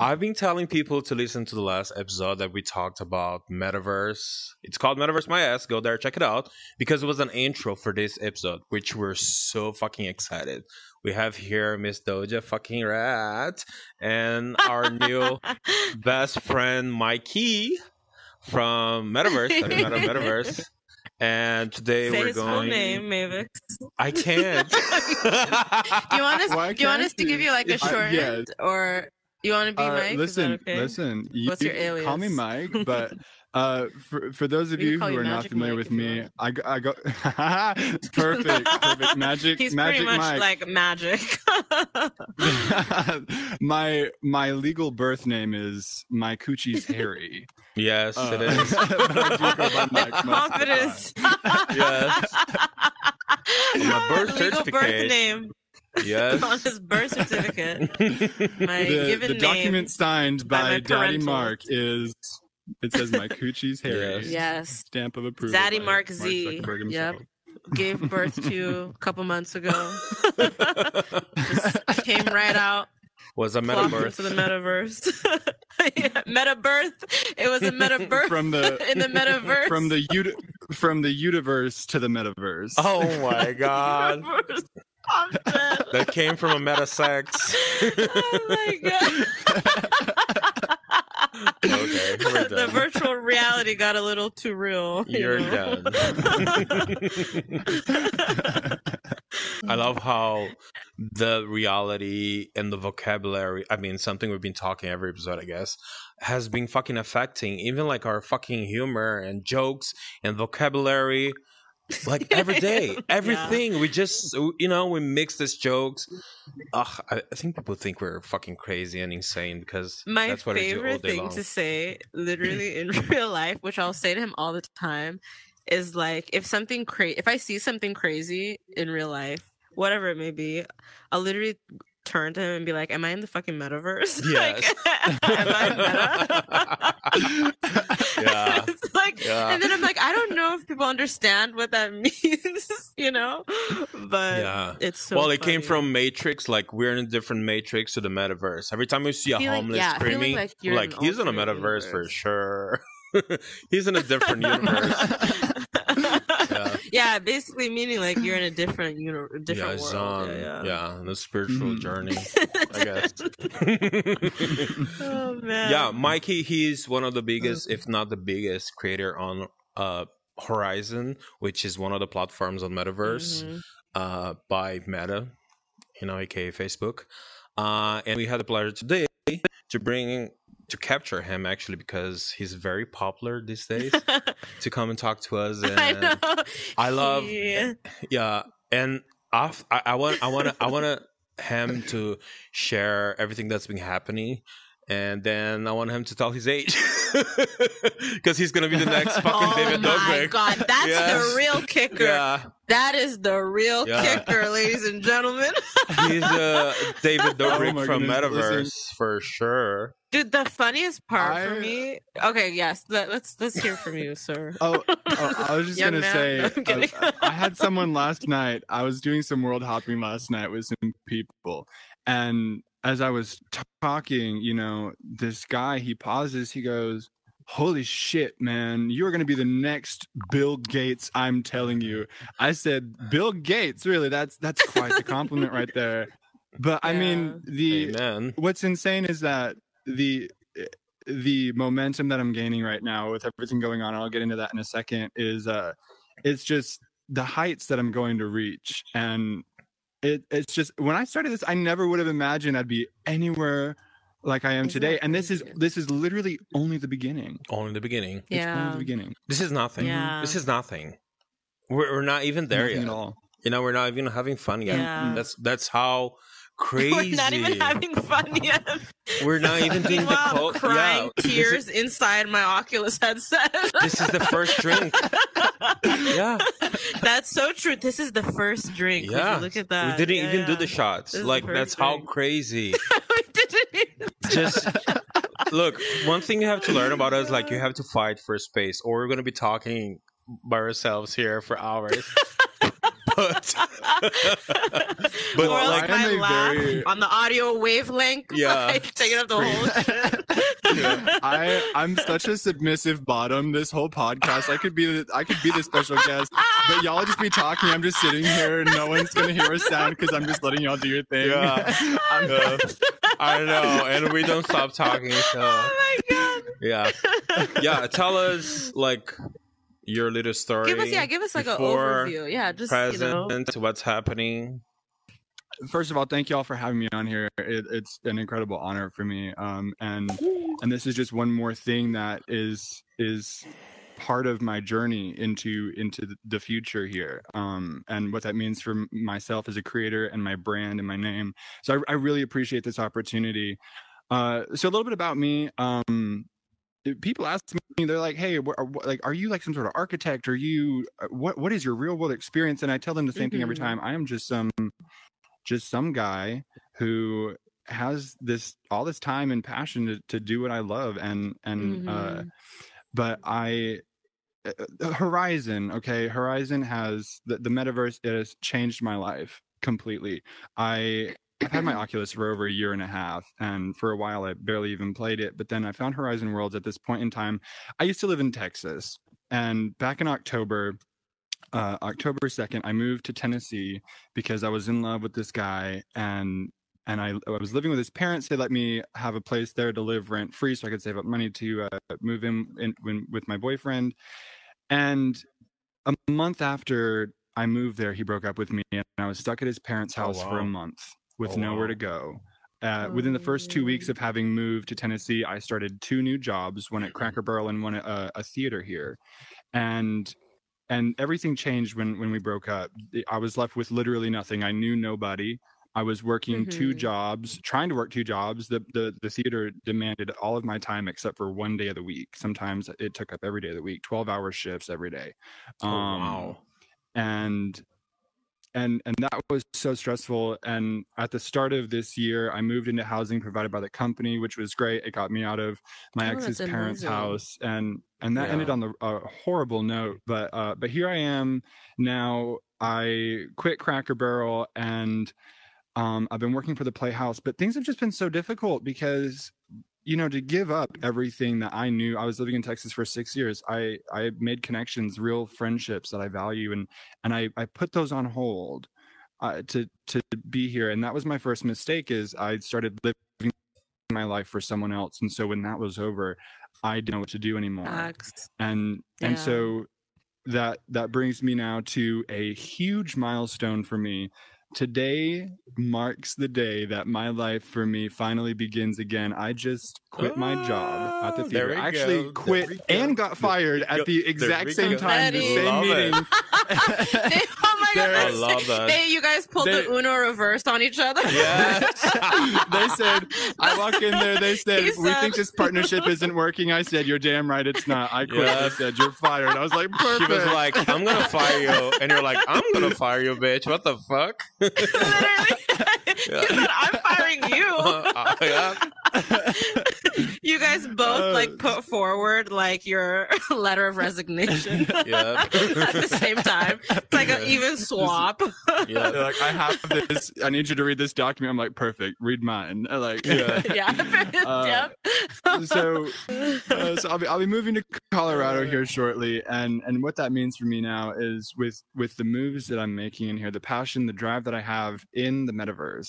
I've been telling people to listen to the last episode that we talked about metaverse. It's called Metaverse My Ass. Go there, check it out because it was an intro for this episode, which we're so fucking excited. We have here Miss Doja fucking Rat and our new best friend Mikey from Metaverse. I met on Metaverse. And today Say we're going. his full name, Mavix. I can't. Do you want us? Why do you want us to give you? you like a If I- short, yes. or you want to be Uh, Mike? Listen, okay? listen. You, What's your you Call me? Mike, but uh, for for those of We can you who are not familiar Mike with me. I go, I go perfect, perfect magic, He's magic pretty much Mike. like magic. my my legal birth name is my coochie's Harry. yes, Uh, it is. but I do go by Mike most of the Confidence. Yes. My birth Legal birth name Yes. on his birth certificate. My the, given the name. document signed by by, Daddy. Mark is it says my coochie's Harry. Yes. Yes. Stamp of approval. Daddy by Mark Z. Zuckerberg Yep. Gave birth to a couple months ago. Just came right out. was a Plopped metaverse. into the metaverse. yeah, meta birth. It was a meta birth From the in the metaverse. from the ut- from the universe to the metaverse. Oh my god. Universe. I'm dead. That came from a meta sex. oh my god. Okay, the virtual reality got a little too real. you You're know? done. I love how the reality and the vocabulary, I mean, something we've been talking every episode, I guess, has been fucking affecting even like our fucking humor and jokes and vocabulary. Like every day, everything. We just, you know, we mix these jokes. Ugh, I, think people think we're fucking crazy and insane because My that's what I do all favorite thing long. to say, literally in real life, which I'll say to him all the time, is like if something crazy, if I see something crazy in real life, whatever it may be, I'll literally turn to him and be like, "Am I in the fucking metaverse? like, am I meta?" Yeah. it's like, Yeah. and then I'm like, I don't know if people understand what that means, you know, but Yeah. it's so. well, it came from Matrix. Like we're in a different Matrix to the metaverse. Every time we see a Feeling- homeless yeah, screaming, like like in he's in a metaverse for sure. he's in a different universe. Yeah. yeah, basically meaning like you're in a different uni- different yeah, world. on. yeah, Yeah, yeah. on a spiritual Mhm. journey, I guess. oh man. yeah, Mikey, he's one of the biggest, if not the biggest, creator on uh Horizon, which is one of the platforms on Metaverse. Mhm. uh, by Meta, you know, aka Facebook. Uh, and we had the pleasure today to bring to capture him actually because he's very popular these days to come and talk to us. And I know. I love- He- eh, yeah, and I've, I, I want, I want to, I want to him to share everything that's been happening. And then I want him to tell his age because he's gonna be the next fucking oh David my Dobrik. god, that's Yes. the real kicker. Yeah, That is the real Yeah. kicker, ladies and gentlemen. he's uh, David Dobrik my from goodness, Metaverse listen. for sure. Dude, the funniest part for me. Okay, yes, let, let's let's hear from you, sir. Oh, oh, I was just gonna man. say, No, I'm kidding. uh, I had someone last night. I was doing some world hopping last night with some people, and as I was t- talking, you know, this guy he pauses. He goes, "Holy shit, man! You are gonna be the next Bill Gates." I'm telling you. I said, "Bill Gates? Really? That's that's quite the compliment right there." But I mean, the Amen. what's insane is that the the momentum that I'm gaining right now with everything going on, and I'll get into that in a second, is uh it's just the heights that I'm going to reach. And it it's just when I started this, I never would have imagined I'd be anywhere like I am Isn't today. And this is this is literally only the beginning. Only the beginning. It's only Yeah. the beginning. This is nothing. Yeah. This is nothing. We're, we're not even there Nothing yet. at all. You know, we're not even having fun yet. Yeah. That's that's how crazy. We're not even having fun yet. We're not even doing the code. crying yeah, this is- tears inside my Oculus headset. This is the first drink. Yeah, That's so true. This is the first drink. Yeah. Look at that. We didn't Yeah, even do the shots. This Like the that's first how crazy. we didn't even. Just look. One thing you have to learn about us, like you have to fight for space, or we're gonna be talking by ourselves here for hours. but but or like my laugh very- on the audio wavelength, Yeah. like taking up the whole shit. I I'm such a submissive bottom. This whole podcast, I could be the I could be the special guest, but y'all just be talking. I'm just sitting here, and no one's gonna hear a sound because I'm just letting y'all do your thing. Yeah. I'm- I know, and we don't stop talking. So oh my god! yeah, yeah. Tell us like your little story. Give us, yeah, give us like an overview. Yeah, just Present, you know. what's happening. First of all, thank y'all for having me on here. It, it's an incredible honor for me. Um, and and this is just one more thing that is is part of my journey into into the- the future here um and what that means for myself as a creator and my brand and my name so i, I really appreciate this opportunity uh so a little bit about me um people ask me they're like hey what, like are you like some sort of architect are you uh, what what is your real world experience and i tell them the same thing every Mhm. time i am just some just some guy who has this all this time and passion to, to do what i love and and uh Mhm. but I uh, uh, Horizon, okay, Horizon has the, the metaverse it has changed my life completely. I I've had my Oculus for over a year and a half, and for a while I barely even played it. But then I found Horizon Worlds at this point in time. I used to live in Texas, and back in October, uh, October second, I moved to Tennessee because I was in love with this guy, and and I, I was living with his parents. They let me have a place there to live rent free, so I could save up money to uh, move in, in, in with my boyfriend. And a month after I moved there, he broke up with me, and I was stuck at his parents' Oh, house for a month with Oh, nowhere wow. to go. Uh, within the first two weeks Oh. of having moved to Tennessee, I started two new jobs: one at Cracker Barrel and one at uh, a theater here. And and everything changed when when we broke up. I was left with literally nothing. I knew nobody. I was working two Mhm. jobs, trying to work two jobs. The, the the theater demanded all of my time except for one day of the week. Sometimes it took up every day of the week, twelve hour shifts every day. Oh, Um, wow. and and and that was so stressful and at the start of this year i moved into housing provided by the company which was great. It got me out of my Oh, ex's parents amazing. house and and that ended on the a horrible note but uh but here i am now. I quit cracker barrel and um i've been working for the playhouse but things have just been so difficult because you know to give up everything that i knew i was living in texas for six years i i made connections real friendships that i value and and i i put those on hold uh, to to be here and that was my first mistake is i started living my life for someone else and so when that was over i didn't know what to do anymore Facts. and and so that that brings me now to a huge milestone for me today marks the day that my life for me finally begins again i just quit my job at the Oh, theater I actually go. Quit go. and got fired go. at the exact same go. time the same Love meeting They- oh my god, I love that. They, you guys pulled They- the Uno reverse on each other. Yes. they said i walk in there they said He we said- think this partnership isn't working i said you're damn right it's not i quit Yeah. they said you're fired i was like perfect She was like, "I'm gonna fire you," and you're like, "I'm gonna fire you, bitch." What the fuck? Literally. Yeah. He said, I'm firing you. Uh, yeah. you guys both Uh, like put forward like your letter of resignation Yeah. at the same time. It's like an even swap. Yeah. Like, I have this. I need you to read this document. I'm like, perfect. Read mine. Like, Yeah. yeah. Uh, yep. so, uh, so I'll be I'll be moving to Colorado here shortly, and and what that means for me now is with with the moves that I'm making in here, the passion, the drive that I have in the metaverse.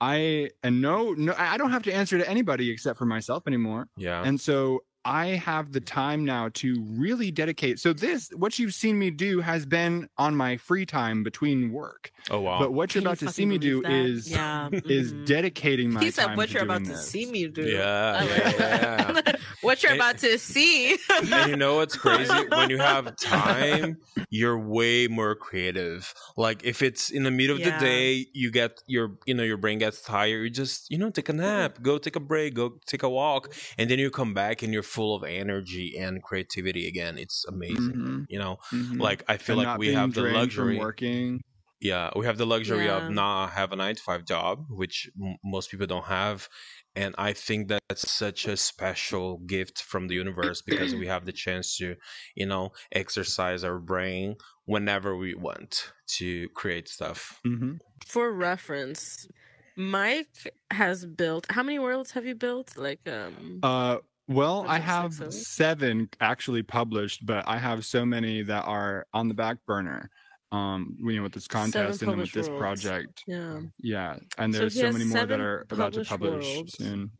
I and no no I don't have to answer to anybody except for myself anymore. Yeah. And so I have the time now to really dedicate. So this, what you've seen me do, has been on my free time between work. Oh wow. But what you're Can you about to see me do believe that? is yeah. is mhm. dedicating my He said, time "What to you're about doing to see me do." Yeah, I like yeah, what you're And- about to see. and you know what's crazy? When you have time, you're way more creative. Like if it's in the middle of Yeah. the day, you get your you know your brain gets tired. You just you know take a nap, go take a break, go take a walk, and then you come back and you're full of energy and creativity again. It's amazing. Mhm, You know, mhm. like I feel And like we have the drained from luxury. working. Yeah, we have the luxury Yeah. of not have a nine to five job, which m- most people don't have, and I think that's such a special gift from the universe because we have the chance to, you know, exercise our brain whenever we want to create stuff. hmm For reference, Mike has built. How many worlds have you built? Like, um, Uh, well, I it six have seven actually published, but I have so many that are on the back burner. Um, you know, with this contest and then with this worlds. project. yeah. Yeah, and there's he so, many more that are about to publish worlds. soon.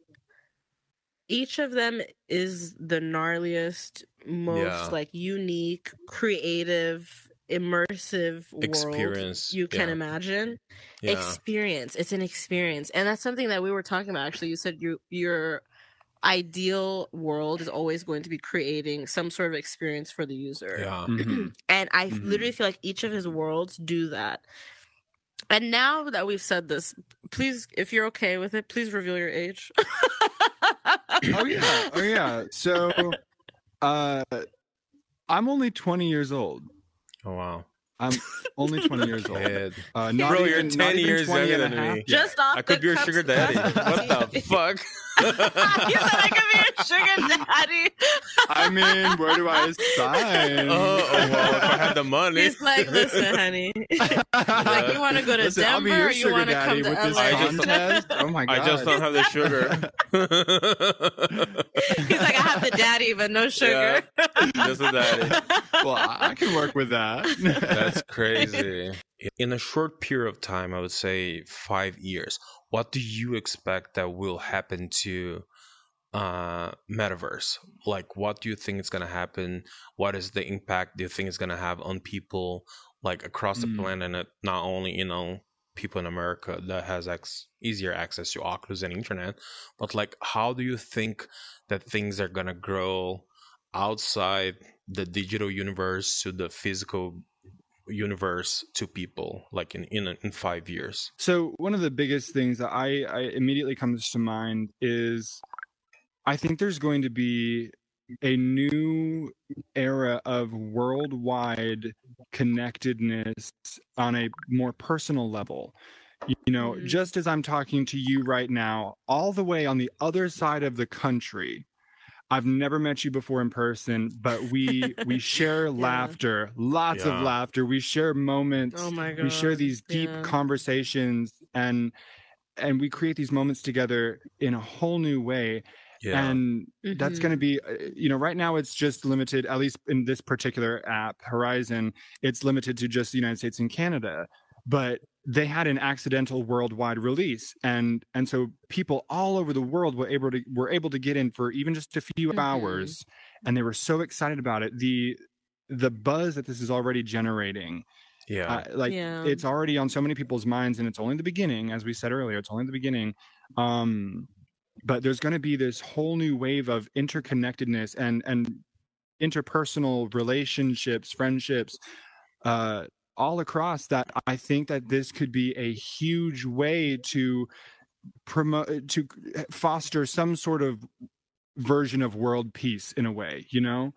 Each of them is the gnarliest, most Yeah. like unique, creative, immersive world Experience, you can yeah. imagine. Yeah. experience it's an experience and that's something that we were talking about actually you said you your ideal world is always going to be creating some sort of experience for the user yeah. Mhm. and i Mhm. literally feel like each of his worlds do that and now that we've said this please if you're okay with it please reveal your age oh yeah, oh yeah. So, uh, I'm only 20 years old. Oh wow. I'm only 20 years old. Kid. Uh, not Bro, even, you're 10 even years younger than me. yet. just off I could the be your sugar daddy. what the fuck? you said i could be your sugar daddy I mean, where do I sign? oh, oh, well, if I had the money. he's like listen honey like you want to go to Listen, denver or you want to come to with this LA? I just- contest. Oh my god! I just don't have the sugar. He's like, I have the daddy, but no sugar. just a daddy. Well, I, I can work with that. That's crazy. In a short period of time, I would say five years. What do you expect that will happen to uh metaverse? Like, what do you think is gonna happen? What is the impact do you think is gonna have on people like across the Mm. planet? Not only you know people in America that has ex- easier access to Oculus and internet, but like, how do you think that things are gonna grow outside the digital universe to the physical universe to people like in in, in five years So one of the biggest things that I, I immediately comes to mind is I think there's going to be a new era of worldwide connectedness on a more personal level. You know, Mhm. just as I'm talking to you right now, all the way on the other side of the country. I've never met you before in person, but we we share laughter, lots Yeah. of laughter. We share moments oh my god. we share these deep yeah. conversations and and we create these moments together in a whole new way yeah and that's Mhm. going to be uh, you know right now it's just limited at least in this particular app horizon it's limited to just the united states and canada but they had an accidental worldwide release. And and so people all over the world were able to were able to get in for even just a few Mhm. hours. And they were so excited about it. The the buzz that this is already generating yeah. uh, like Yeah. it's already on so many people's minds and it's only the beginning as we said earlier it's only the beginning. Um but there's going to be this whole new wave of interconnectedness and and interpersonal relationships friendships uh all across that i think that this could be a huge way to promote uh, to uh, foster some sort of version of world peace in a way you know?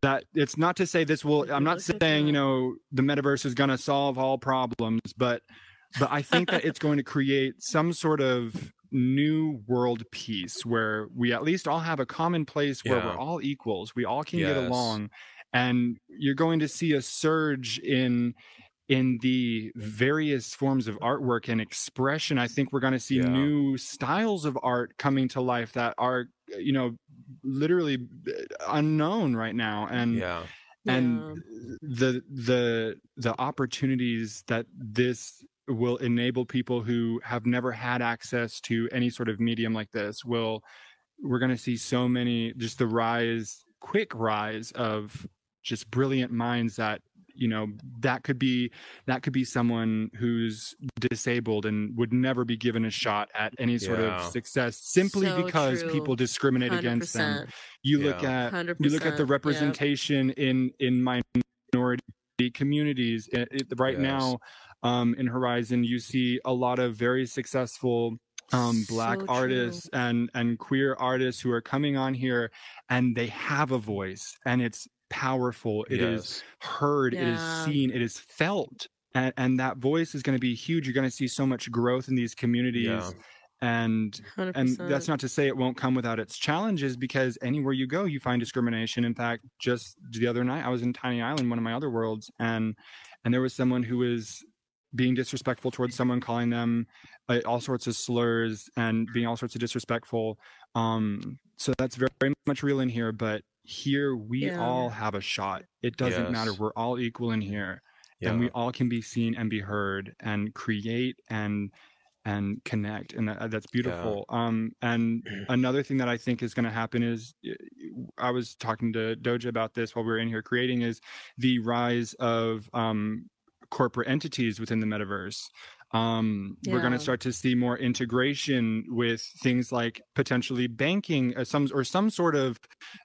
That it's not to say this will i'm not saying you know the metaverse is going to solve all problems but but i think that it's going to create some sort of new world peace where we at least all have a common place where Yeah. we're all equals. We all can get along and you're going to see a surge in in the various forms of artwork and expression. I think we're going to see Yeah. new styles of art coming to life that are you know literally uh, unknown right now. And yeah. and the the the opportunities that this will enable people who have never had access to any sort of medium like this will we're going to see so many just the rise quick rise of just brilliant minds that you know that could be that could be someone who's disabled and would never be given a shot at any sort Yeah. of success simply So because true. people discriminate against them 100%. you look at 100%. you look at the yep. representation in in minority communities it, it- right Yes. now um in horizon you see a lot of very successful um black So artists and and queer artists who are coming on here and they have a voice and it's powerful It is yes. heard it is seen it is felt and, and that voice is going to be huge you're going to see so much growth in these communities yeah and 100%. and that's not to say it won't come without its challenges because anywhere you go you find discrimination. In fact just the other night i was in tiny island one of my other worlds and and there was someone who was being disrespectful towards someone calling them uh, all sorts of slurs and being all sorts of disrespectful um so that's very, very much real in here but here we Yeah. all have a shot. It doesn't matter. We're all equal in here. Yeah. and we all can be seen and be heard and create and and connect and that, that's beautiful. Um and another thing that i think is going to happen is uh, i was talking to doja about this while we were in here creating is the rise of um corporate entities within the metaverse um we're going to start to see more integration with things like potentially banking uh, some or some sort of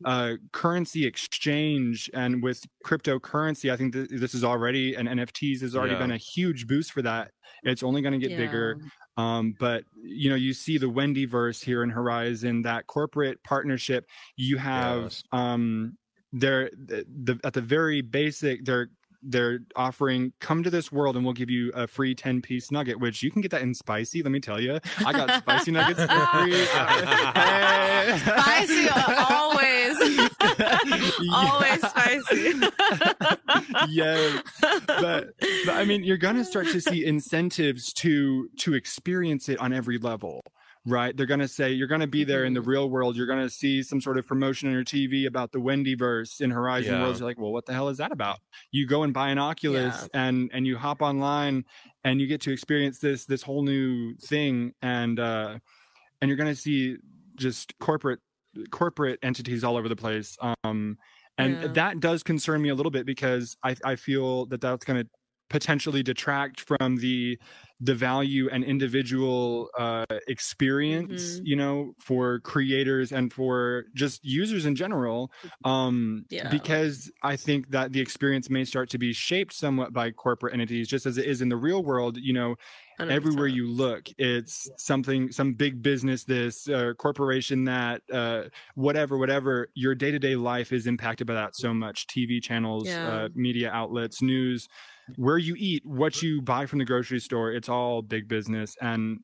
uh currency exchange. And with cryptocurrency i think th- this is already and nfts has already Yeah. been a huge boost for that. It's only going to get bigger. Um, but you know you see the wendy verse here in horizon that corporate partnership. You have Yes. um they're the, the at the very basic they're they're offering come to this world and we'll give you a free 10 piece nugget which you can get that in spicy let me tell you i got spicy nuggets for free. Spicy, always. Always spicy. yeah but but I mean, you're gonna start to see incentives to to experience it on every level, right? They're gonna say you're gonna be there in the real world. You're gonna see some sort of promotion on your TV about the Wendy verse in Horizon Yeah. Worlds. You're like, well, what the hell is that about? You go and buy an Oculus and and you hop online and you get to experience this this whole new thing and uh and you're gonna see just corporate corporate entities all over the place. Um and Yeah. that does concern me a little bit because I, I feel that that's going to potentially detract from the the value and individual uh, experience Mhm. you know for creators and for just users in general um Yeah. because i think that the experience may start to be shaped somewhat by corporate entities just as it is in the real world you know 100%. everywhere you look it's something some big business this uh, corporation that uh, whatever whatever your day-to-day life is impacted by that so much tv channels Yeah. uh, media outlets news where you eat what you buy from the grocery store it's all big business. And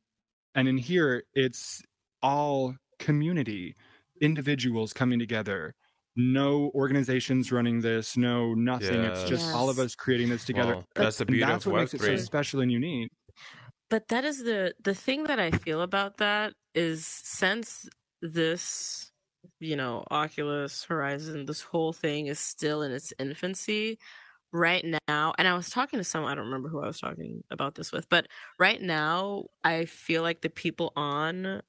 and in here it's all community individuals coming together. No organizations running this no nothing. It's just all of us creating this together. Well, that's the and beauty that's of what makes it so special and unique. But that is the the thing that i feel about that is since this you know oculus horizon this whole thing is still in its infancy right now and i was talking to someone i don't remember who i was talking about this with but right now i feel like the people on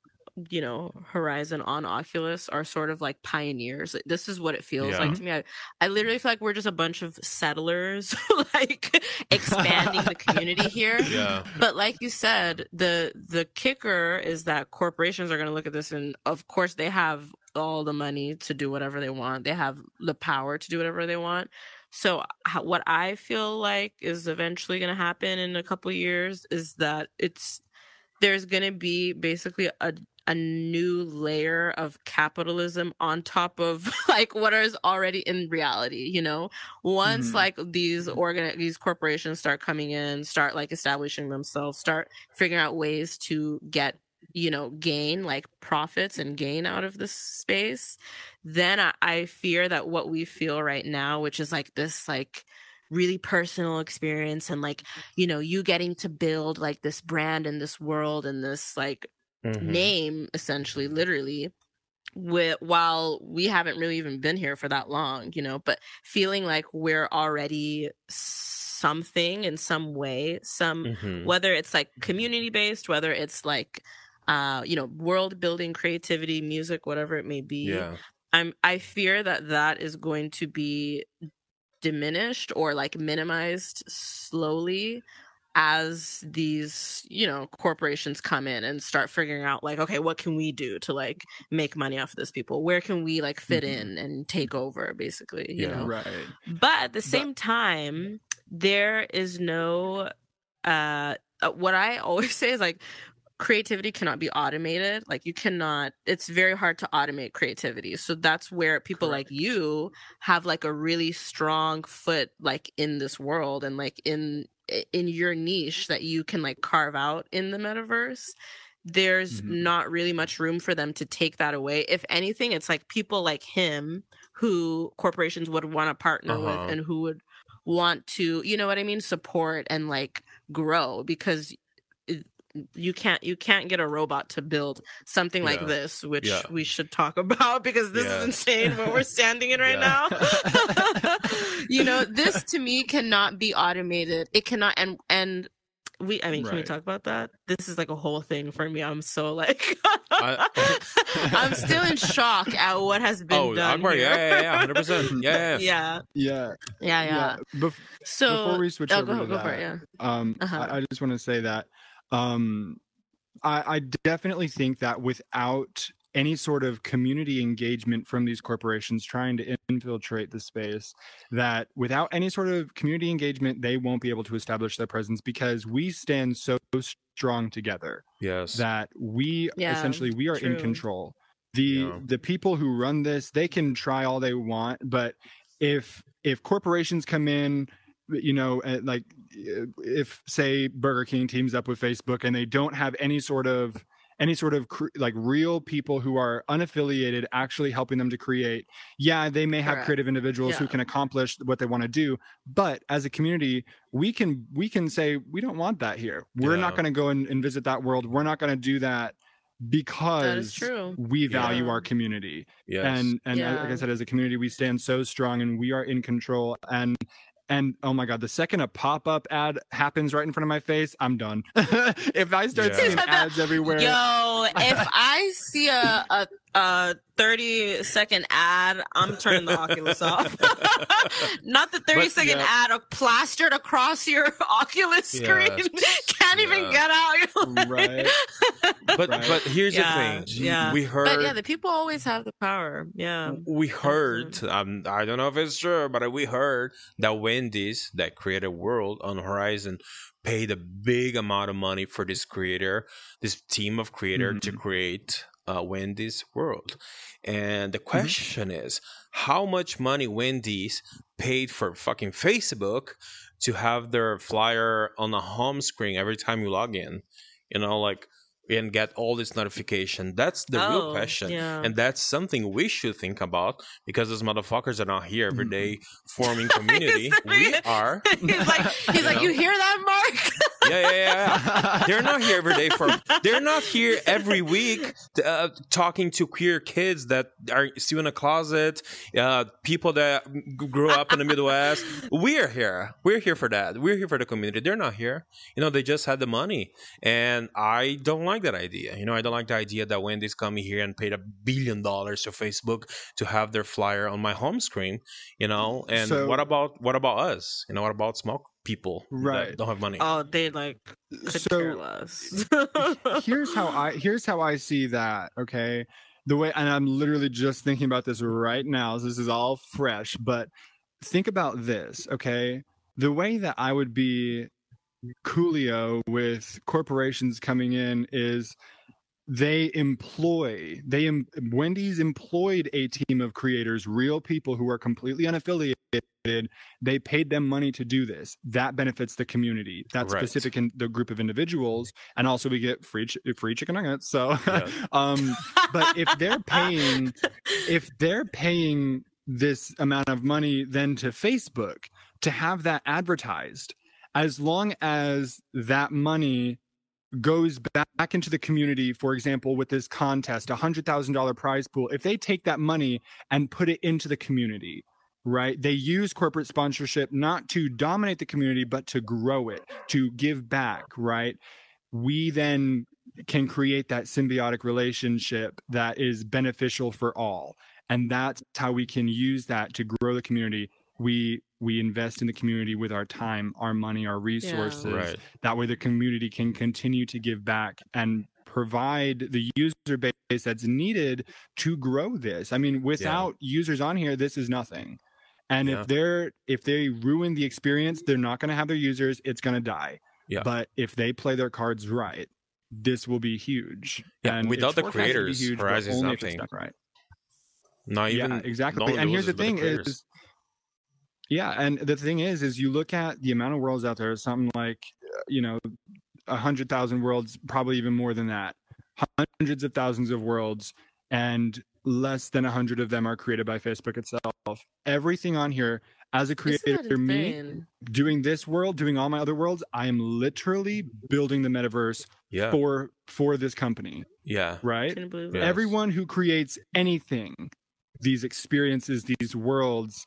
you know horizon on oculus are sort of like pioneers this is what it feels Yeah. like to me I, I literally feel like we're just a bunch of settlers like expanding the community here Yeah. but like you said the the kicker is that corporations are going to look at this and of course they have all the money to do whatever they want they have the power to do whatever they want so what i feel like is eventually going to happen in a couple years is that it's there's going to be basically a a new layer of capitalism on top of like what is already in reality you know once Mhm. like these organ these corporations start coming in start like establishing themselves start figuring out ways to get you know gain like profits and gain out of this space then I, I fear that what we feel right now which is like this like really personal experience and like you know you getting to build like this brand in this world and this like Mhm. name essentially literally with while we haven't really even been here for that long you know but feeling like we're already something in some way some Mhm. whether it's like community based whether it's like uh you know world building creativity music whatever it may be Yeah. i'm i fear that that is going to be diminished or like minimized slowly as these you know corporations come in and start figuring out like okay what can we do to like make money off of this people where can we like fit Mhm. in and take over basically you Yeah. know right but at the same time there is no uh uh, what i always say is like creativity cannot be automated like you cannot it's very hard to automate creativity so that's where people like you have like a really strong foot like in this world and like in in your niche that you can like carve out in the metaverse there's Mhm. not really much room for them to take that away. If anything, it's like people like him who corporations would want to partner Uh-huh. with and who would want to, you know what I mean, support and like grow because it, you can't you can't get a robot to build something like Yeah. this, which Yeah. we should talk about because this Yeah. is insane what we're standing in right Yeah. now. you know, this to me cannot be automated. It cannot and and we I mean, can we talk about that? This is like a whole thing for me. I'm so like I- I'm still in shock at what has been oh, done. Akbar, here. yeah, yeah, yeah, hundred percent, yeah, yeah. yeah, yeah, yeah, yeah. Bef- So before we switch oh, over go, to go that, for it. Yeah. um, Uh-huh. I, I just want to say that um, I, I definitely think that without any sort of community engagement from these corporations trying to infiltrate the space, that without any sort of community engagement, they won't be able to establish their presence because we stand so strong together Yes. that we Yeah, essentially we are in control the Yeah. the people who run this they can try all they want but if if corporations come in you know uh, like uh, if say burger king teams up with facebook and they don't have any sort of any sort of cr- like real people who are unaffiliated actually helping them to create yeah they may have Correct. creative individuals who can accomplish what they want to do but as a community we can we can say we don't want that here we're not going to go and, and visit that world we're not going to do that because true. we value Yeah. our community yes. and and uh, like i said as a community we stand so strong and we are in control and and oh my god the second a pop-up ad happens right in front of my face i'm done if i start Yeah. seeing ads everywhere Yo, if I see a, a a 30 second ad, I'm turning the Oculus off. Not the 30 But, second yeah. ad plastered across your Oculus Yeah. screen. Can't even get out. You're like- right but Right. but here's Yeah, the thing. yeah. We heard But yeah, the people always have the power. Yeah. we heard um, i don't know if it's true but we heard that wendy's that created world on horizon paid a big amount of money for this creator this team of creator to Mhm. create uh, wendy's world and the Mm-hmm. question is how much money wendy's paid for fucking facebook to have their flyer on the home screen every time you log in you know like and get all this notification that's the real Oh, question Yeah. and that's something we should think about because those motherfuckers are not here every Mhm. forming community. we are. he's like, he's like, know? you hear that, Mark? Yeah, yeah. They're not here every day for. They're not here every week uh, talking to queer kids that are still in a closet. Uh, people that grew up in the Midwest. We're here. We're here for that. We're here for the community. They're not here. You know, they just had the money, and I don't like that idea. You know, I don't like the idea that Wendy's coming here and paid a billion dollars to Facebook to have their flyer on my home screen. You know, and So- what about what about us? You know, what about small people Right. that don't have money? Oh, they like could care so less. here's how I here's how I see that. Okay, the way, and I'm literally just thinking about this right now. So this is all fresh, but think about this. Okay, the way that I would be Coolio with corporations coming in is they employ they em, Wendy's employed a team of creators, real people who are completely unaffiliated. They paid them money to do this. That benefits the community. That Right. specific in, the group of individuals, and also we get free ch- free chicken nuggets. So, Yeah. um, but if they're paying if they're paying this amount of money then to Facebook to have that advertised, as long as that money goes back into the community, for example, with this contest, a hundred thousand dollar prize pool, if they take that money and put it into the community, right? They use corporate sponsorship not to dominate the community, but to grow it, to give back, right? We then can create that symbiotic relationship that is beneficial for all and that's how we can use that to grow the community we we invest in the community with our time our money our resources Right. that way the community can continue to give back and provide the user base that's needed to grow this i mean without users on here this is nothing and Yeah. if they're if they ruin the experience they're not going to have their users it's going to die Yeah. but if they play their cards right this will be huge Yeah, and without the forecasted to be creators, huge, but Horizon is if it's nothing. done right Not even yeah exactly no and here's the thing creators. is yeah and the thing is is you look at the amount of worlds out there something like uh, you know a hundred thousand worlds probably even more than that hundreds of thousands of worlds, and less than a hundred of them are created by Facebook itself. Everything on here, as a creator, that me doing this world, doing all my other worlds, I am literally building the metaverse Yeah. for for this company, Yeah. right? Can you believe Yeah. that? Everyone who creates anything, these experiences, these worlds,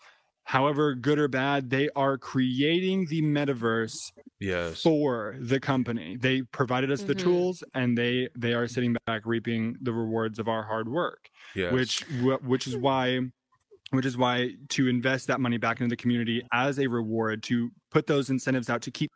however good or bad, they are creating the metaverse Yes. for the company. They provided us the Mhm. tools, and they they are sitting back reaping the rewards of our hard work. Yes. Which which is why. Which is why to invest that money back into the community as a reward, to put those incentives out, to keep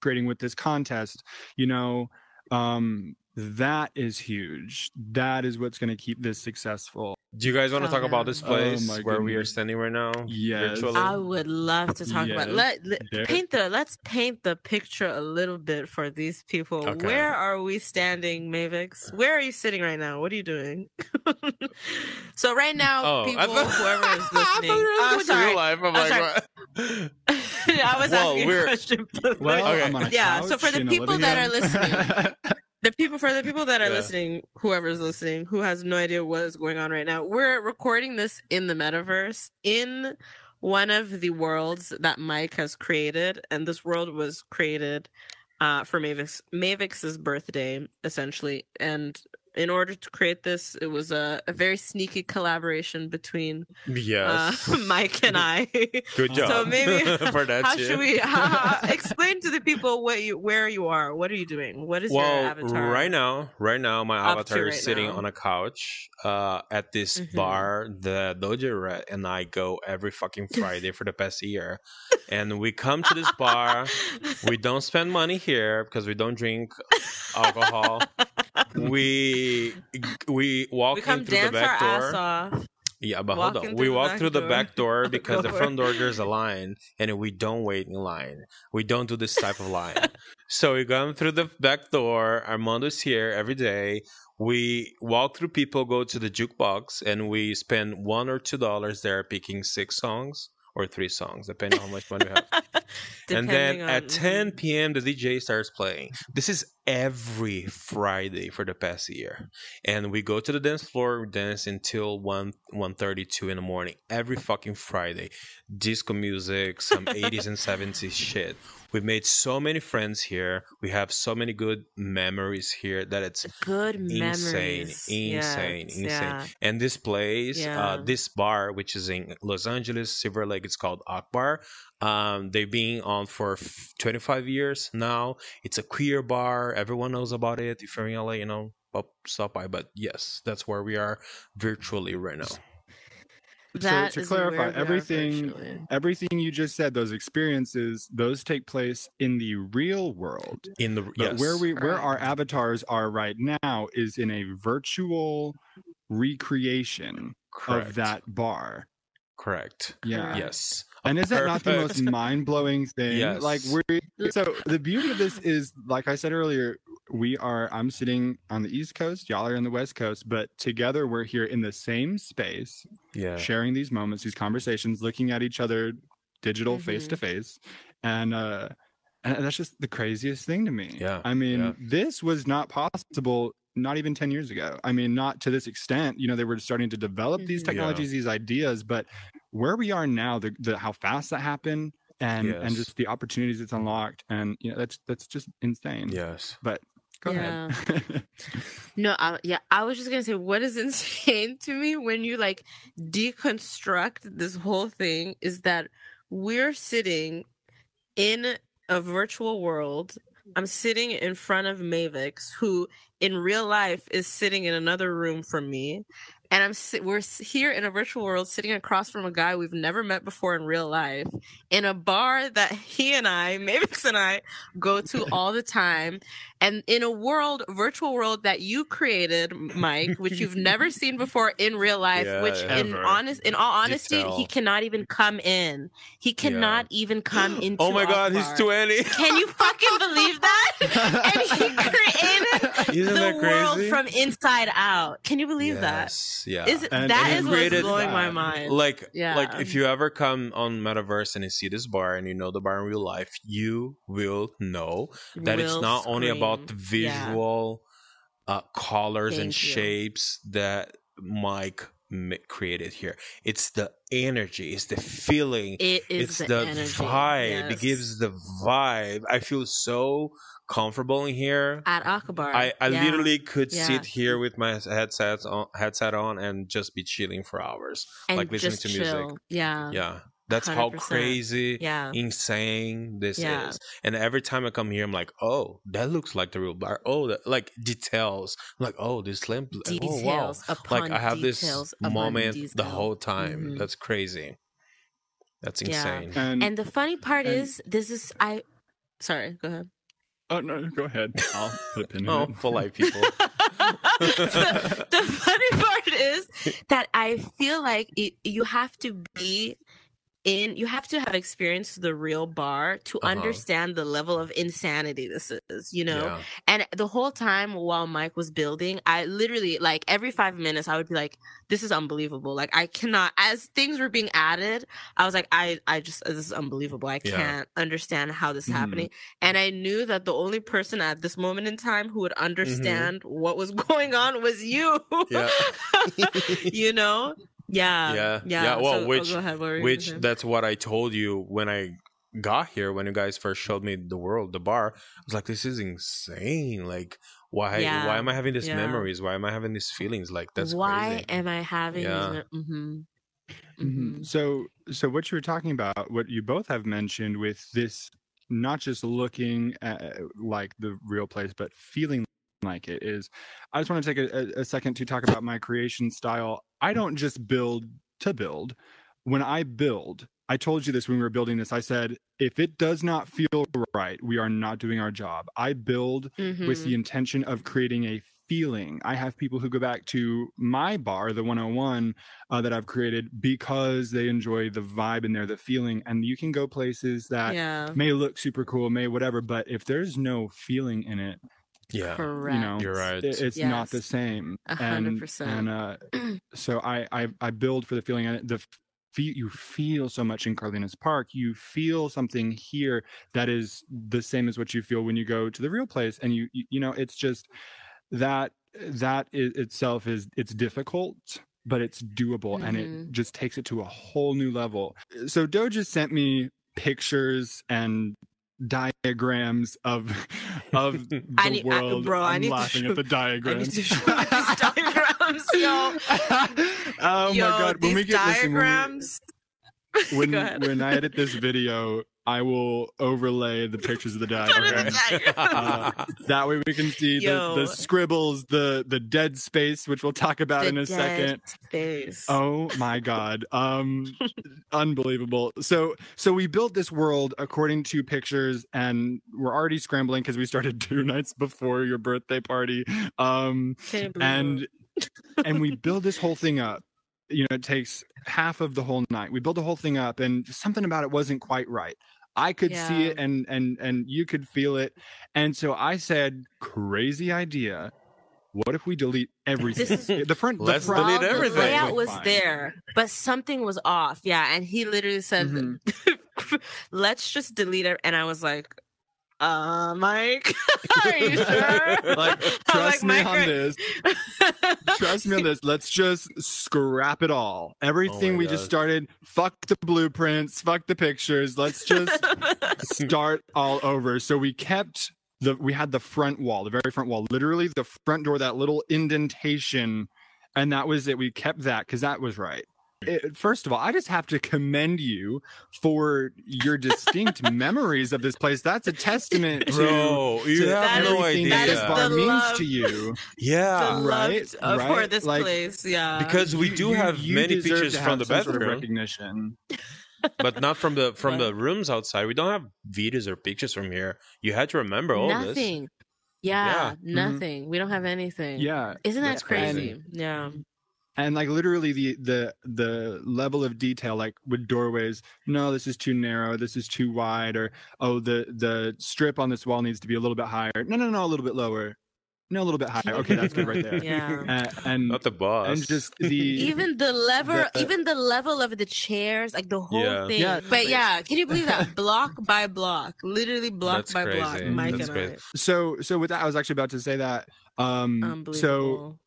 creating with this contest, you know, um, that is huge. That is what's going to keep this successful. Do you guys want to Oh, talk about yeah. this Oh place my where we are standing right now? Yes. Virtually? I would love to talk about let, let- paint the let's paint the picture a little bit for these people. Okay. Where are we standing, Mavix? Where are you sitting right now? What are you doing? so right now, Oh, people, I thought, whoever is I thought listening, you were oh, sorry. real life. I'm I'm like, sorry. what? I was Well, asking we're- a question. but- Well, Okay. I'm on a Yeah, so for the people living that are room. The people for the people that are Yeah. listening whoever's listening who has no idea what is going on right now we're recording this in the metaverse in one of the worlds that mike has created and this world was created uh, for Mavix Mavix's birthday, essentially. And in order to create this, it was a, a very sneaky collaboration between yes. uh, Mike and I. Good job. So maybe how should we how, how- explain to the people what you where you are? What are you doing? What is your well, avatar? right now, right now, my avatar to is sitting now? on a couch uh, at this Mhm. bar, the Doja Rat, and I go every fucking Friday for the past year. And we come to this bar. We don't spend money here because we don't drink alcohol. We we walk in through the back door. Yeah, but hold on. We walk through the back door because the front door there's a line, and we don't wait in line. We don't do this type of line. so we come through the back door. Armando's here every day. We walk through people, go to the jukebox, and we spend one or two dollars there picking six songs or three songs, depending on how much money we have. and then Depending at 10 p.m. the DJ starts playing. This is every Friday for the past year, and we go to the dance floor, we dance until 1 1:32 in the morning every fucking Friday. Disco music, some 80s and 70s shit. We made so many friends here. We have so many good memories here that it's good insane, memories. insane, Yes, insane. yeah. And this place, Yeah. uh, this bar, which is in Los Angeles, Silver Lake, it's called Akbar. Um, they've been on for f- 25 years now. It's a queer bar. Everyone knows about it. If you're in LA, you know, pop, stop by. But yes, that's where we are virtually right now. That so to is where we clarify, everything everything you just said, those experiences, those take place in the real world. In the But yes, where we where our avatars are right now is in a virtual recreation correct, of that bar. correct. Yeah. Correct. Yes, And is that not the most mind blowing thing? Yes. Like we're so the beauty of this is like I said earlier, we are I'm sitting on the East Coast, y'all are on the West Coast, but together we're here in the same space, yeah, sharing these moments, these conversations, looking at each other digital face to face. And uh and that's just the craziest thing to me. Yeah, I mean, yeah. this was not possible not even 10 years ago. I mean, not to this extent. You know, they were starting to develop these Mhm. Yeah. technologies, these ideas, but where we are now, the, the how fast that happened and and just the opportunities it's unlocked and you know that's that's just insane. yes. But go ahead. No, I, yeah, I was just gonna say, what is insane to me when you like deconstruct this whole thing is that we're sitting in a virtual world. I'm sitting in front of Mavix, who in real life is sitting in another room from me, and I'm si- we're here in a virtual world, sitting across from a guy we've never met before in real life, in a bar that he and I, mavis and I, go to all the time, and in a world, virtual world that you created, Mike, which you've never seen before in real life, Yeah, which in honest, in all honesty, he cannot even come in. He cannot even come into. Oh my God, he's 20. Can you fucking believe that? and he created Isn't the that world from inside out. Can you believe Yes, Yeah. that? Is And- that and is he what's created blowing my mind? like Yeah. like if you ever come on metaverse and you see this bar and you know the bar in real life you will know that it's Will not only about the scream. Yeah. visual uh, colors and you. shapes that Mike m- created here. It's the energy, it's the feeling, It is it's the, the, energy. vibe. It gives the vibe. I feel so comfortable in here. at Akbar. I, I yeah. literally could Yeah. sit here with my headsets on, headset on and just be chilling for hours. and like listening to music. Yeah. Yeah, that's how 100%. crazy, Yeah. insane this Yeah. is. And every time I come here, I'm like, oh, that looks like the real bar. Oh, that, like details. I'm like, oh, this lamp. Details Oh, wow. upon Like I have this details upon moment the whole time. Mhm. That's crazy. That's Yeah. insane. And, And the funny part and- is, this is I. Sorry, go ahead. oh no, go ahead. I'll put a pin in Oh, it. polite people. the, the funny part is that I feel like it, you have to be in, you have to have experienced the real bar to Uh-huh. understand the level of insanity this is, you know? Yeah. And the whole time while Mike was building, I literally like every five minutes I would be like, "This is unbelievable! Like I cannot." As things were being added, I was like, "I, I just this is unbelievable! I Yeah. can't understand how this is Mhm. happening." And I knew that the only person at this moment in time who would understand what was going on was you. Yeah. you know? Yeah. Yeah. Yeah. Yeah, well, So- oh, which- go ahead, what were you gonna Which say? that's what I told you when I got here when you guys first showed me the world, the bar. I was like, this is insane. Like, why? Yeah, Why am I having these yeah. memories? Why am I having these feelings? Like, that's why crazy. am I having Yeah. these? Mm-hmm. Mhm. So, so what you were talking about, what you both have mentioned with this, not just looking at, like the real place, but feeling like it is. I just want to take a, a, second to talk about my creation style. I don't just build to build. When I build, I told you this when we were building this. I said, if it does not feel right, we are not doing our job. I build with Mm-hmm. the intention of creating a feeling. I have people who go back to my bar, the 101 uh, that I've created, because they enjoy the vibe in there, the feeling. And you can go places that yeah. may look super cool, may whatever, but if there's no feeling in it, yeah. Correct. you know, You're right. it- it's not the same. And hundred percent. and uh, so I, I I build for the feeling and the feel you feel so much in Carlinas Park. You feel something here that is the same as what you feel when you go to the real place, and you you, you know it's just that that itself is it's difficult. But it's doable and it Mhm. just takes it to a whole new level. So Doja sent me pictures and diagrams of of the I need- I- world. bro, I I'm need to laughing show- at the I need diagrams. to these diagrams, oh yo. oh Yo, my god! When we get listen, when we- diagrams. when when I edit this video, I will overlay the pictures of the Put in diagrams. the diagrams. Uh, that way we can see the, the scribbles, the the dead space, which we'll talk about The in a dead second. Space. Oh my god. Um unbelievable. So so we built this world according to pictures and we're already scrambling because we started two nights before your birthday party. Um Can you believe and and we build this whole thing up you know it takes half of the whole night we build the whole thing up and something about it wasn't quite right i could see it and and and you could feel it and so i said crazy idea what if we delete everything is- the front Let's the front, delete everything. The layout was fine. there, but something was off. Yeah, and he literally said, Mm-hmm. "Let's just delete it." And I was like, "Uh, Mike, are you sure?" like I was trust me "Mike, on this trust me on this let's just scrap it all everything my we just started fuck the blueprints fuck the pictures let's just start all over. So we kept the we had the front wall, the very front wall, literally the front door, that little indentation, and that was it. We kept that because that was right. It- first of all, I just have to commend you for your distinct memories of this place. That's a testament to, Bro, you to have no is- everything that that is this bar the means love- to you. yeah. the right, love of- for this like- place. Yeah, because we You- do you- have you many pictures from the some sort of recognition. but not from the from the rooms outside. We don't have videos or pictures from here. You had to remember all this. nothing. Yeah, Mhm. nothing. We don't have anything. Yeah, isn't that crazy. crazy? Yeah, and like literally the the the level of detail like with doorways no this is too narrow this is too wide or oh the the strip on this wall needs to be a little bit higher no no no a little bit lower no, a little bit higher. Okay, that's good right there. Yeah. Uh, and Not the boss. and just the even the level the- even the level of the chairs like the whole Yeah. thing Yeah. but yeah can you believe that block by block literally block That's by block mike That's and crazy. i so so with that, I was actually about to say that. Um, so unbelievable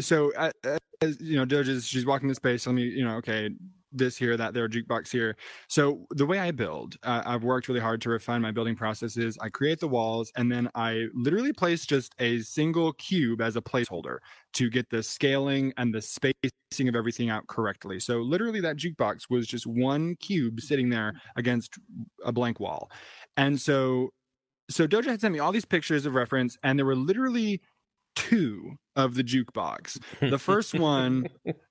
so uh, uh, as you know Doja's she's walking the space let me you know okay this here that there jukebox here. So the way i build uh, i've worked really hard to refine my building processes. I create the walls and then i literally place just a single cube as a placeholder to get the scaling and the spacing of everything out correctly. So literally that jukebox was just one cube sitting there against a blank wall. And so so doja had sent me all these pictures of reference and there were literally two of the jukebox. The first one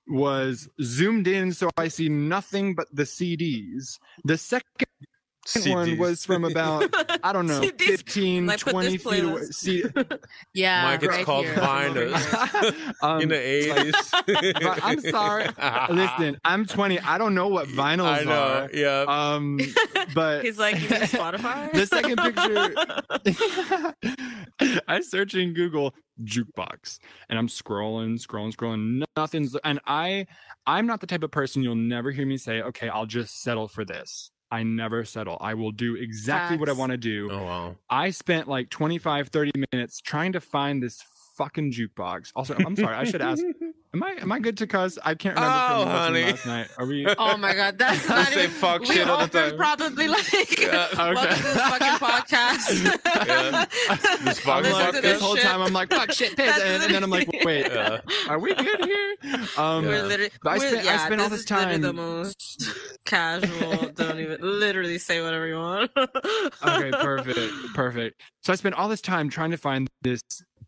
was zoomed in so I see nothing but the CDs. The second one was from about I don't know See, these- 15 like, 20 feet away. See, yeah Mike, it's right called here. Find Over Us. here. um, in the eighties. but I'm sorry. listen, I'm 20. I don't know what vinyls I know. are. Yeah. Um, but he's like you spotify the second picture I search in Google jukebox and I'm scrolling, scrolling, scrolling. Nothing's and I I'm not the type of person you'll never hear me say, okay, I'll just settle for this. I never settle. I will do exactly what I want to do. oh wow. I spent like 25, 30 minutes trying to find this fucking jukebox. Also, I'm sorry, I should ask. Am I am I good to cuss? I can't remember Oh, from honey. last night. Are we oh my god that's I not say even fuck we shit all the time. probably like Yeah. welcome to this fucking podcast Yeah. This fucking I'm Listen like, to this this whole time I'm like, fuck shit, piss. And, and then I'm like, wait, Yeah. are we good here? Um, We're literally, But I we're- spent- I spent all this this is time- the most casual. Don't even literally say whatever you want. okay, perfect, perfect. So I spent all this time trying to find this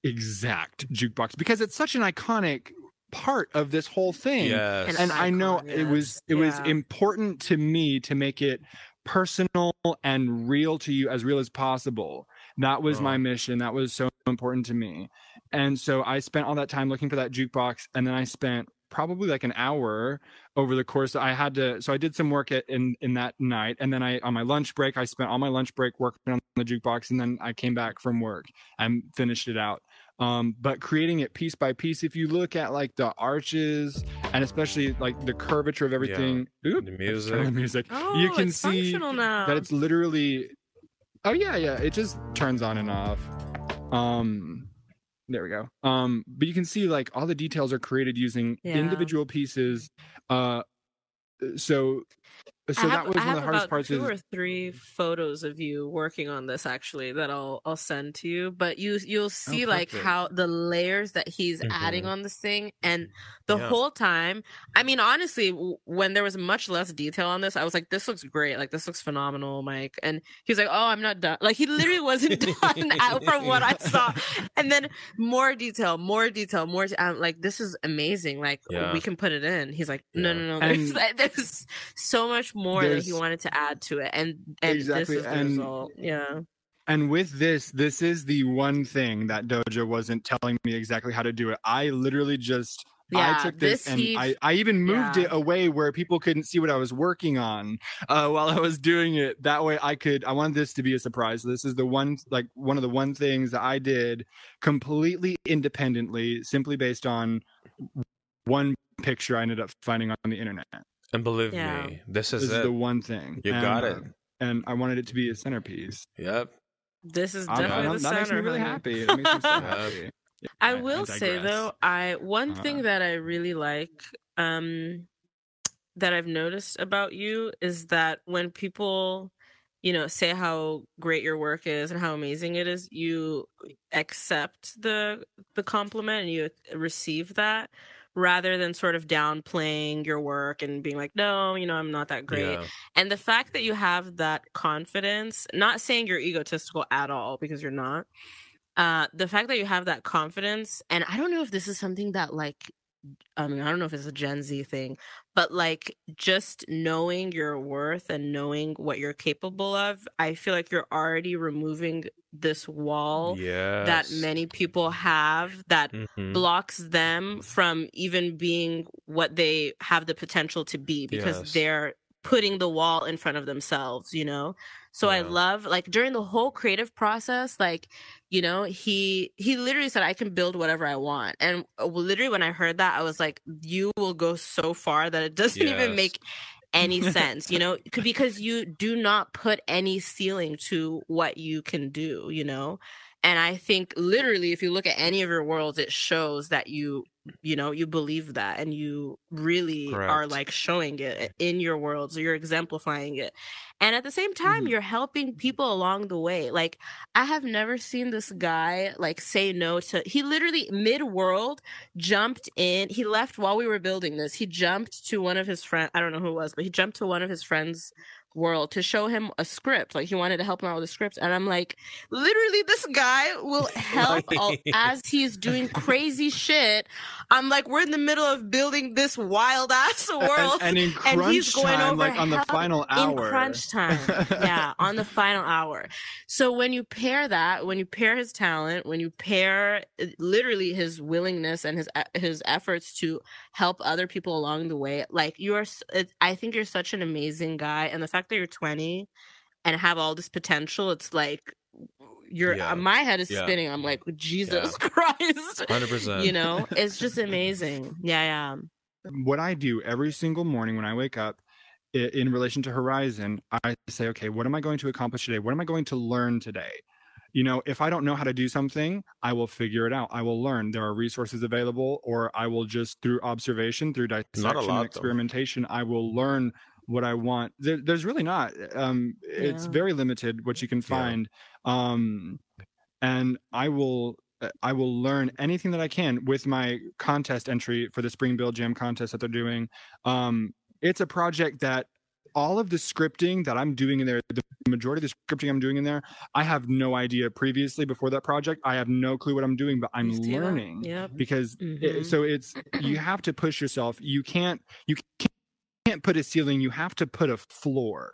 exact jukebox because it's such an iconic part of this whole thing. Yes. and I know icon, it was yes. it was important to me to make it personal and real to you as real as possible. That was my Oh. mission. That was so important to me. And so I spent all that time looking for that jukebox and then I spent probably like an hour over the course I had to so I did some work at, in in that night and then I on my lunch break I spent all my lunch break working on the jukebox and then I came back from work and finished it out um, but creating it piece by piece if you look at like the arches and especially like the curvature of everything Oop, The I just turned on music. the music oh, you can see now. that it's literally oh yeah yeah it just turns on and off um there we go um but you can see like all the details are created using Yeah. individual pieces uh so so have, that was one of the hardest about parts two is or three photos of you working on this actually that I'll I'll send to you. But you you'll see like Oh, perfect. how the layers that he's adding Mhm. on this thing, and the Yeah. whole time. I mean, honestly, when there was much less detail on this, I was like, "This looks great! Like this looks phenomenal, Mike." And he was like, "Oh, I'm not done." Like he literally wasn't done out from what I saw. And then more detail, more detail, more. de- I'm like, "This is amazing! Like Yeah. we can put it in." He's like, "No, Yeah. no, no. There's, And- there's so much more that he wanted to add to it, and and Exactly, this is the and- result. Yeah, And with this, this is the one thing that Doja wasn't telling me exactly how to do it. I literally just yeah. I took this, and I, I even moved yeah. it away where people couldn't see what I was working on uh, while I was doing it. That way I could I wanted this to be a surprise. This is the one like one of the one things that I did completely independently, simply based on one picture I ended up finding on the internet. And believe Yeah. me, this This is is the one thing. You And, got uh, it. and I wanted it to be a centerpiece. Yep. this is definitely I'm- the that makes me really happy. That makes me so happy. Yeah, I will say though, I one Uh-huh. thing that I really like um that I've noticed about you is that when people you know say how great your work is and how amazing it is, you accept the the compliment and you receive that rather than sort of downplaying your work and being like no you know i'm not that great Yeah. and the fact that you have that confidence, not saying you're egotistical at all because you're not. Uh the fact that you have that confidence and I don't know if this is something that like I mean, I don't know if it's a Gen Z thing, but like just knowing your worth and knowing what you're capable of, I feel like you're already removing this wall Yes. that many people have that Mhm. blocks them from even being what they have the potential to be because Yes. they're putting the wall in front of themselves, you know? So I love like during the whole creative process, like, you know, he he literally said I can build whatever I want. And uh, literally when I heard that, I was like, you will go so far that it doesn't even make any sense, you know, because you do not put any ceiling to what you can do, you know? And I think literally if you look at any of your worlds, it shows that you you know you believe that and you really are like showing it in your worlds or you're exemplifying it. And at the same time Mhm. you're helping people along the way. Like i have never seen this guy like say no to he literally mid-world jumped in he left while we were building this. He jumped to one of his friends i don't know who it was but he jumped to one of his friends world to show him a script. Like he wanted to help him out with a script and i'm like literally this guy will help all, as he's doing crazy shit. I'm like we're in the middle of building this wild ass world and, and in and crunch he's going time, over like on the final in hour. crunch time. Yeah on the final hour. So when you pair that when you pair his talent when you pair uh, literally his willingness and his his efforts to help other people along the way like you are i think you're such an amazing guy. And the fact that you're 20 and have all this potential it's like you're Yeah. uh, my head is Yeah. spinning i'm like jesus christ 100%. you know it's just amazing yeah yeah what I do every single morning when I wake up in relation to Horizon, I say, okay, what am I going to accomplish today? What am I going to learn today? You know, if I don't know how to do something, I will figure it out. I will learn. There are resources available, or I will just through observation, through dissection, lot, and though. experimentation, I will learn what I want. There, there's really not. Um, It's very limited what you can find. Um, and I will uh, I will learn anything that I can with my contest entry for the Spring Build Jam contest that they're doing. Um, it's a project that all of the scripting that I'm doing in there, the majority of the scripting I'm doing in there, I have no idea previously before that project. I have no clue what I'm doing, but I'm Used to, yeah. learning yep because Mhm. it, so it's you have to push yourself. You can't you can't, can't put a ceiling. You have to put a floor.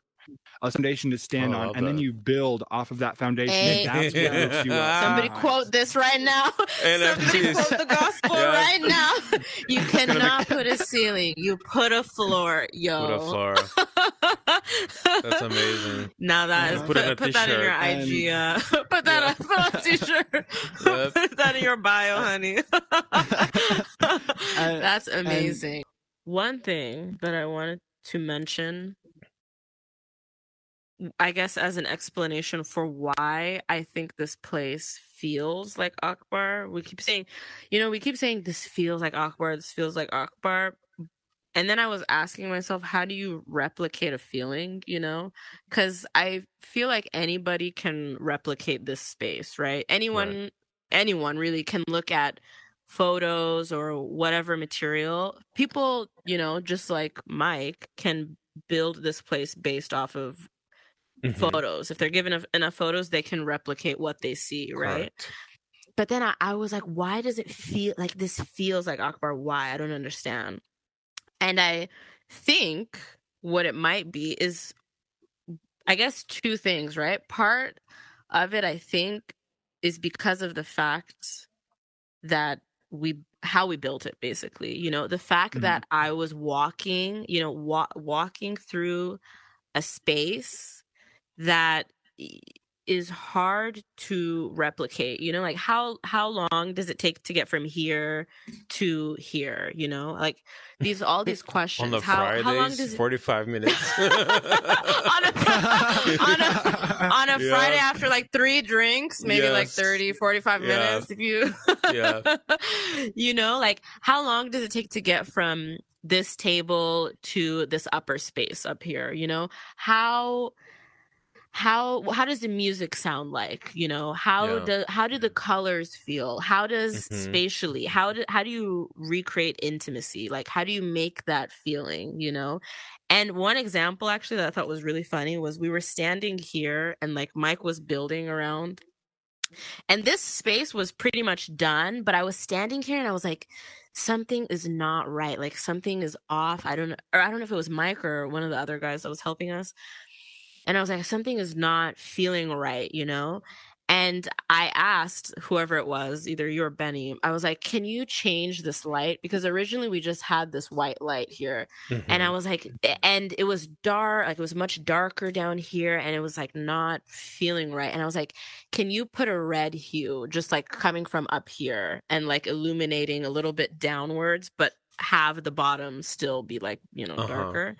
A foundation to stand Oh, on, love and then you build off of that foundation. Hey. and that's what you up. Somebody Ah. quote this right now. Somebody NFTs. quote the gospel Yeah. right now. You cannot put a ceiling. You put a floor, yo. Put a floor. That's amazing. Now that is Yeah. put, Put it in a put that in your t-shirt. IG. Uh, put that Yeah. on, put on a t-shirt. Yep. put that in your bio, honey. That's amazing. One thing that I wanted to mention, I guess, as an explanation for why I think this place feels like Akbar. We keep saying, you know, we keep saying this feels like Akbar. This feels like Akbar. And then I was asking myself, how do you replicate a feeling, you know? Because I feel like anybody can replicate this space, right? Anyone, anyone really can look at photos or whatever material. People, you know, just like Mike, can build this place based off of Mhm. photos. If they're given enough, enough photos, they can replicate what they see, right? Correct. But then I, I was like, why does it feel like this feels like Akbar? Why? I don't understand. And I think what it might be is, I guess, two things, right? Part of it, I think, is because of the fact that we how we built it basically you know the fact Mhm. that i was walking you know wa- walking through a space that is hard to replicate you know like how how long does it take to get from here to here you know like these all these questions On the how Fridays, how long does it 45 minutes. on a, on a, on a Yeah. Friday after like three drinks, maybe like Yes. 30, 45 Yeah. minutes. If you, Yeah. you know, like how long does it take to get from this table to this upper space up here? You know, how, how how does the music sound like? You know how Yeah. do how do the colors feel? How does Mhm. spatially how do how do you recreate intimacy? Like how do you make that feeling you know? And one example actually that i thought was really funny was we were standing here and like mike was building around and this space was pretty much done but i was standing here and i was like something is not right. Like something is off. I don't know or i don't know if it was mike or one of the other guys that was helping us and I was like, something is not feeling right, you know? And I asked whoever it was, either you or Benny, I was like, can you change this light? Because originally we just had this white light here. And I Mhm. was like, and it was dark, like it was much darker down here, and it was like not feeling right. And I was like, can you put a red hue just like coming from up here and like illuminating a little bit downwards, but have the bottom still be like, you know, Uh-huh. darker?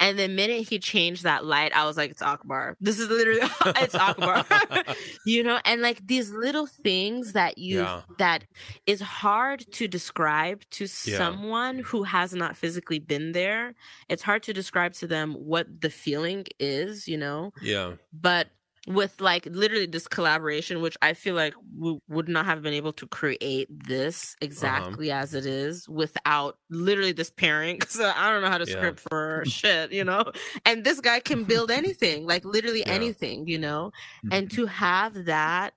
And the minute he changed that light, I was like, it's Akbar. This is literally, it's Akbar. you know, and like these little things that you, Yeah. that is hard to describe to Yeah. someone who has not physically been there. It's hard to describe to them what the feeling is, you know, yeah. but with like literally this collaboration which i feel like we would not have been able to create this Uh-huh. exactly as it is without literally this pairing because i don't know how to Yeah. script for shit you know and this guy can build anything like literally Yeah. anything you know and to have that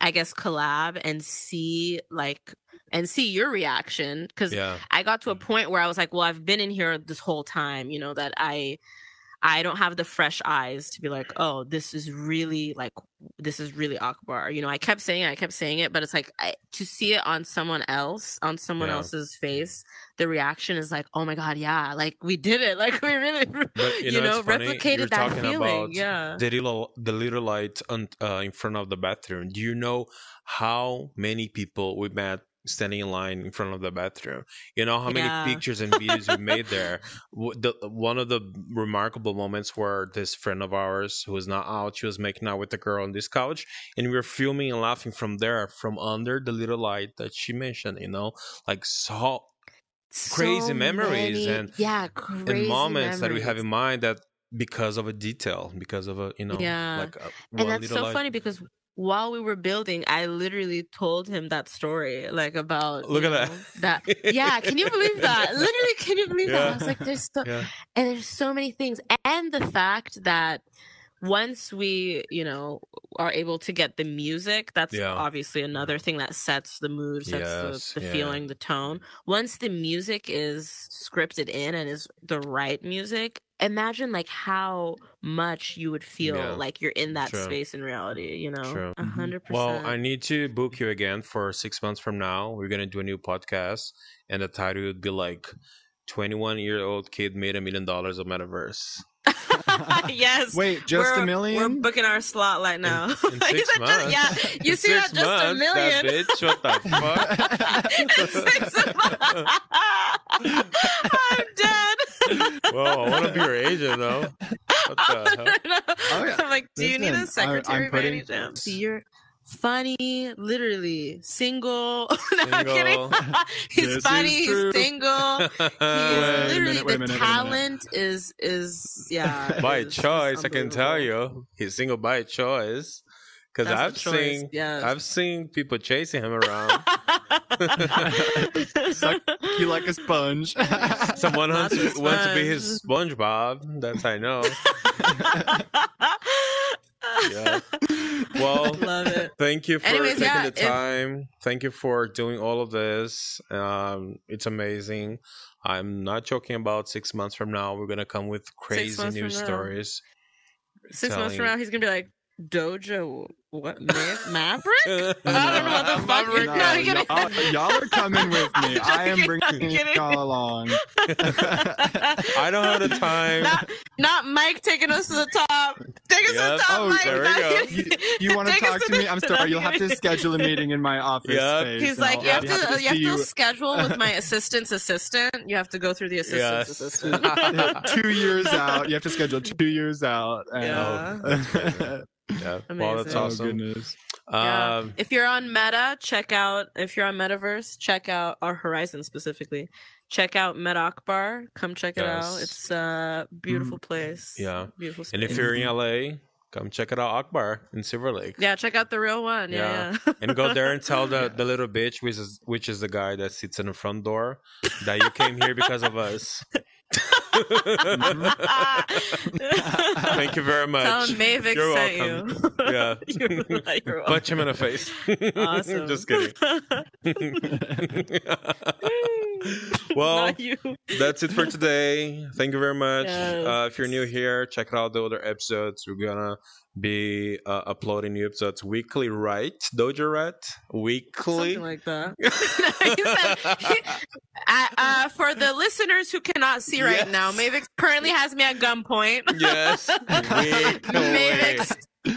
i guess collab and see like and see your reaction because Yeah. I got to a point where I was like, well, I've been in here this whole time, you know, that I I don't have the fresh eyes to be like, oh, this is really like this is really Akbar. You know, I kept saying it, I kept saying it, but it's like I, to see it on someone else, on someone Yeah. else's face, the reaction is like, oh my god, yeah, like we did it, like we really, But, you, you know, know, funny, you're replicated that feeling. yeah. the little the little light on, uh, in front of the bathroom. Do you know how many people we met standing in line in front of the bathroom? You know how many Yeah. pictures and videos we made there. The, uh, one of the remarkable moments were this friend of ours who was not out. She was making out with the girl on this couch, and we were filming and laughing from there, from under the little light that she mentioned. You know, like so crazy memories many- and- yeah, crazy and moments that we have in mind that because of a detail, because of a you know, Yeah. like a, and one that's so light. funny because while we were building i literally told him that story like about Look at know, that. that yeah can you believe that? Literally can you believe that? I was like there's so Yeah, and there's so many things. And the fact that once we you know are able to get the music that's Yeah. obviously another thing that sets the mood sets Yes, the, the yeah. feeling the tone once the music is scripted in and is the right music imagine like how much you would feel Yeah. like you're in that True. space in reality you know a Mhm. hundred Well, I need to book you again for six months from now. We're gonna do a new podcast, and the title would be like "21 Year Old Kid Made a Million Dollars of Metaverse." yes Wait, just we're, a million? we're booking our slot right now in He six said just- months. yeah you In see that just a million That bitch, what the fuck? Six months. I'm dead. Whoa, I want to be your agent though. What the hell? Oh. I'm like, do you need a Listen, I- I'm secretary by any putting- chance? You're funny, literally single. No, I'm kidding. He's This funny. He's single. He is Wait literally minute, the minute, wait a minute. talent is is yeah. by is- is choice, I can tell you, he's single by choice. Because I've seen, yes. I've seen people chasing him around. Suck you like a sponge. Someone wants to, wants to be his SpongeBob. That's I know. Yeah. Well, love it. Thank you for Anyways, taking yeah, the if- time. Thank you for doing all of this. Um, it's amazing. I'm not joking about six months from now. We're gonna come with crazy months news stories. Six months from now, he's gonna be like Doja. What Ma- Maverick? Uh, I don't know what the fuck. Maverick. No, No, you're y'all, gonna- y'all are coming with me. I am bringing y'all along. I don't have the time. not, not Mike taking us to the top. Take us Yep. to the top, Oh, Mike. there we Not go. you. You, you want to talk to me? I'm sorry. You'll have to schedule a meeting in my office Yep. space. He's and like, I'll you have to, you have see to schedule with my assistant's assistant. You have to go through the assistant's Yes. assistant. two years out. You have to schedule two years out. and- Yeah. Yeah. Well, that's Amazing. Awesome. goodness. Yeah. Um, if you're on Meta, check out. If you're on Metaverse, check out our Horizon specifically. Check out Meta Akbar. Come check it out. It's a beautiful place. Yeah. beautiful. and if you're in LA, come check it out, Akbar in Silver Lake. yeah, check out the real one. Yeah, yeah. and go there and tell the, the little bitch, which is which is the guy that sits in the front door, that you came here because of us. Mm-hmm. Thank you very much. Tell him Mavic You're welcome. you. Yeah. you're, you're welcome. Punch him in the face. Awesome. Just kidding. well, you. that's it for today. Thank you very much. Yes. Uh, if you're new here, check out the other episodes. We're gonna be uh, uploading new episodes weekly, right? Doja Rat? Weekly? Something like that. Uh, uh, for the listeners who cannot see right now, Yes. Mavix currently has me at gunpoint. yes. Mavix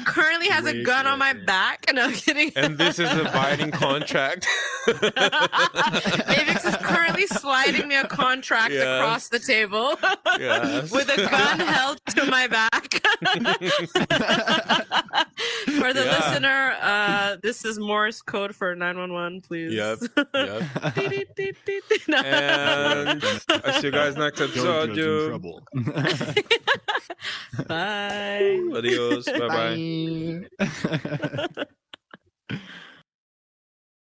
currently has a gun on my wait, wait. back. No I'm kidding. And this is a binding contract. Mavix is currently sliding me a contract Yes. across the table yes. with a gun held to my back. for the Yeah. listener, uh, this is Morse code for 911, please. Yep. Yep. No. And I'll see you guys next episode. Jojo's in trouble. Bye. Adios. Bye bye. Bye.